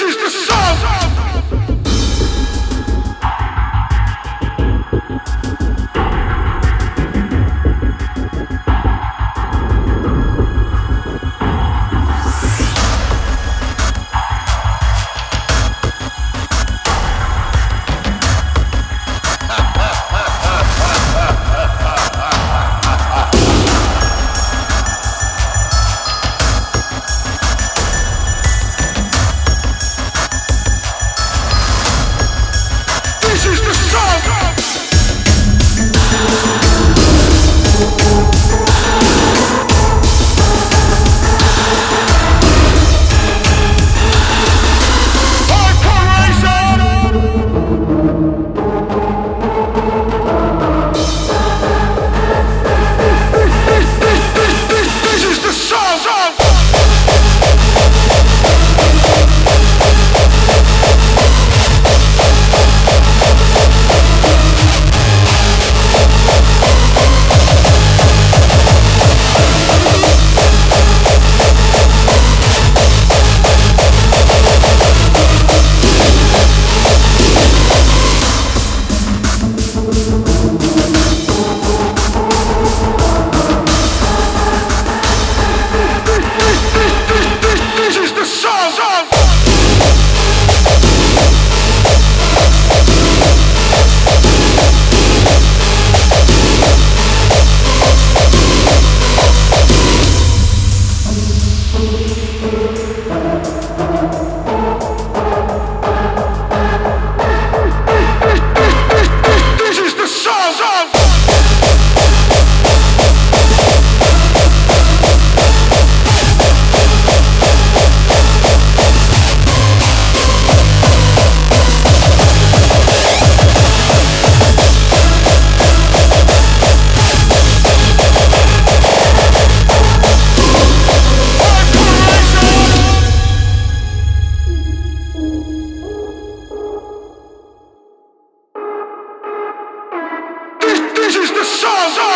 Is the song. This is the song.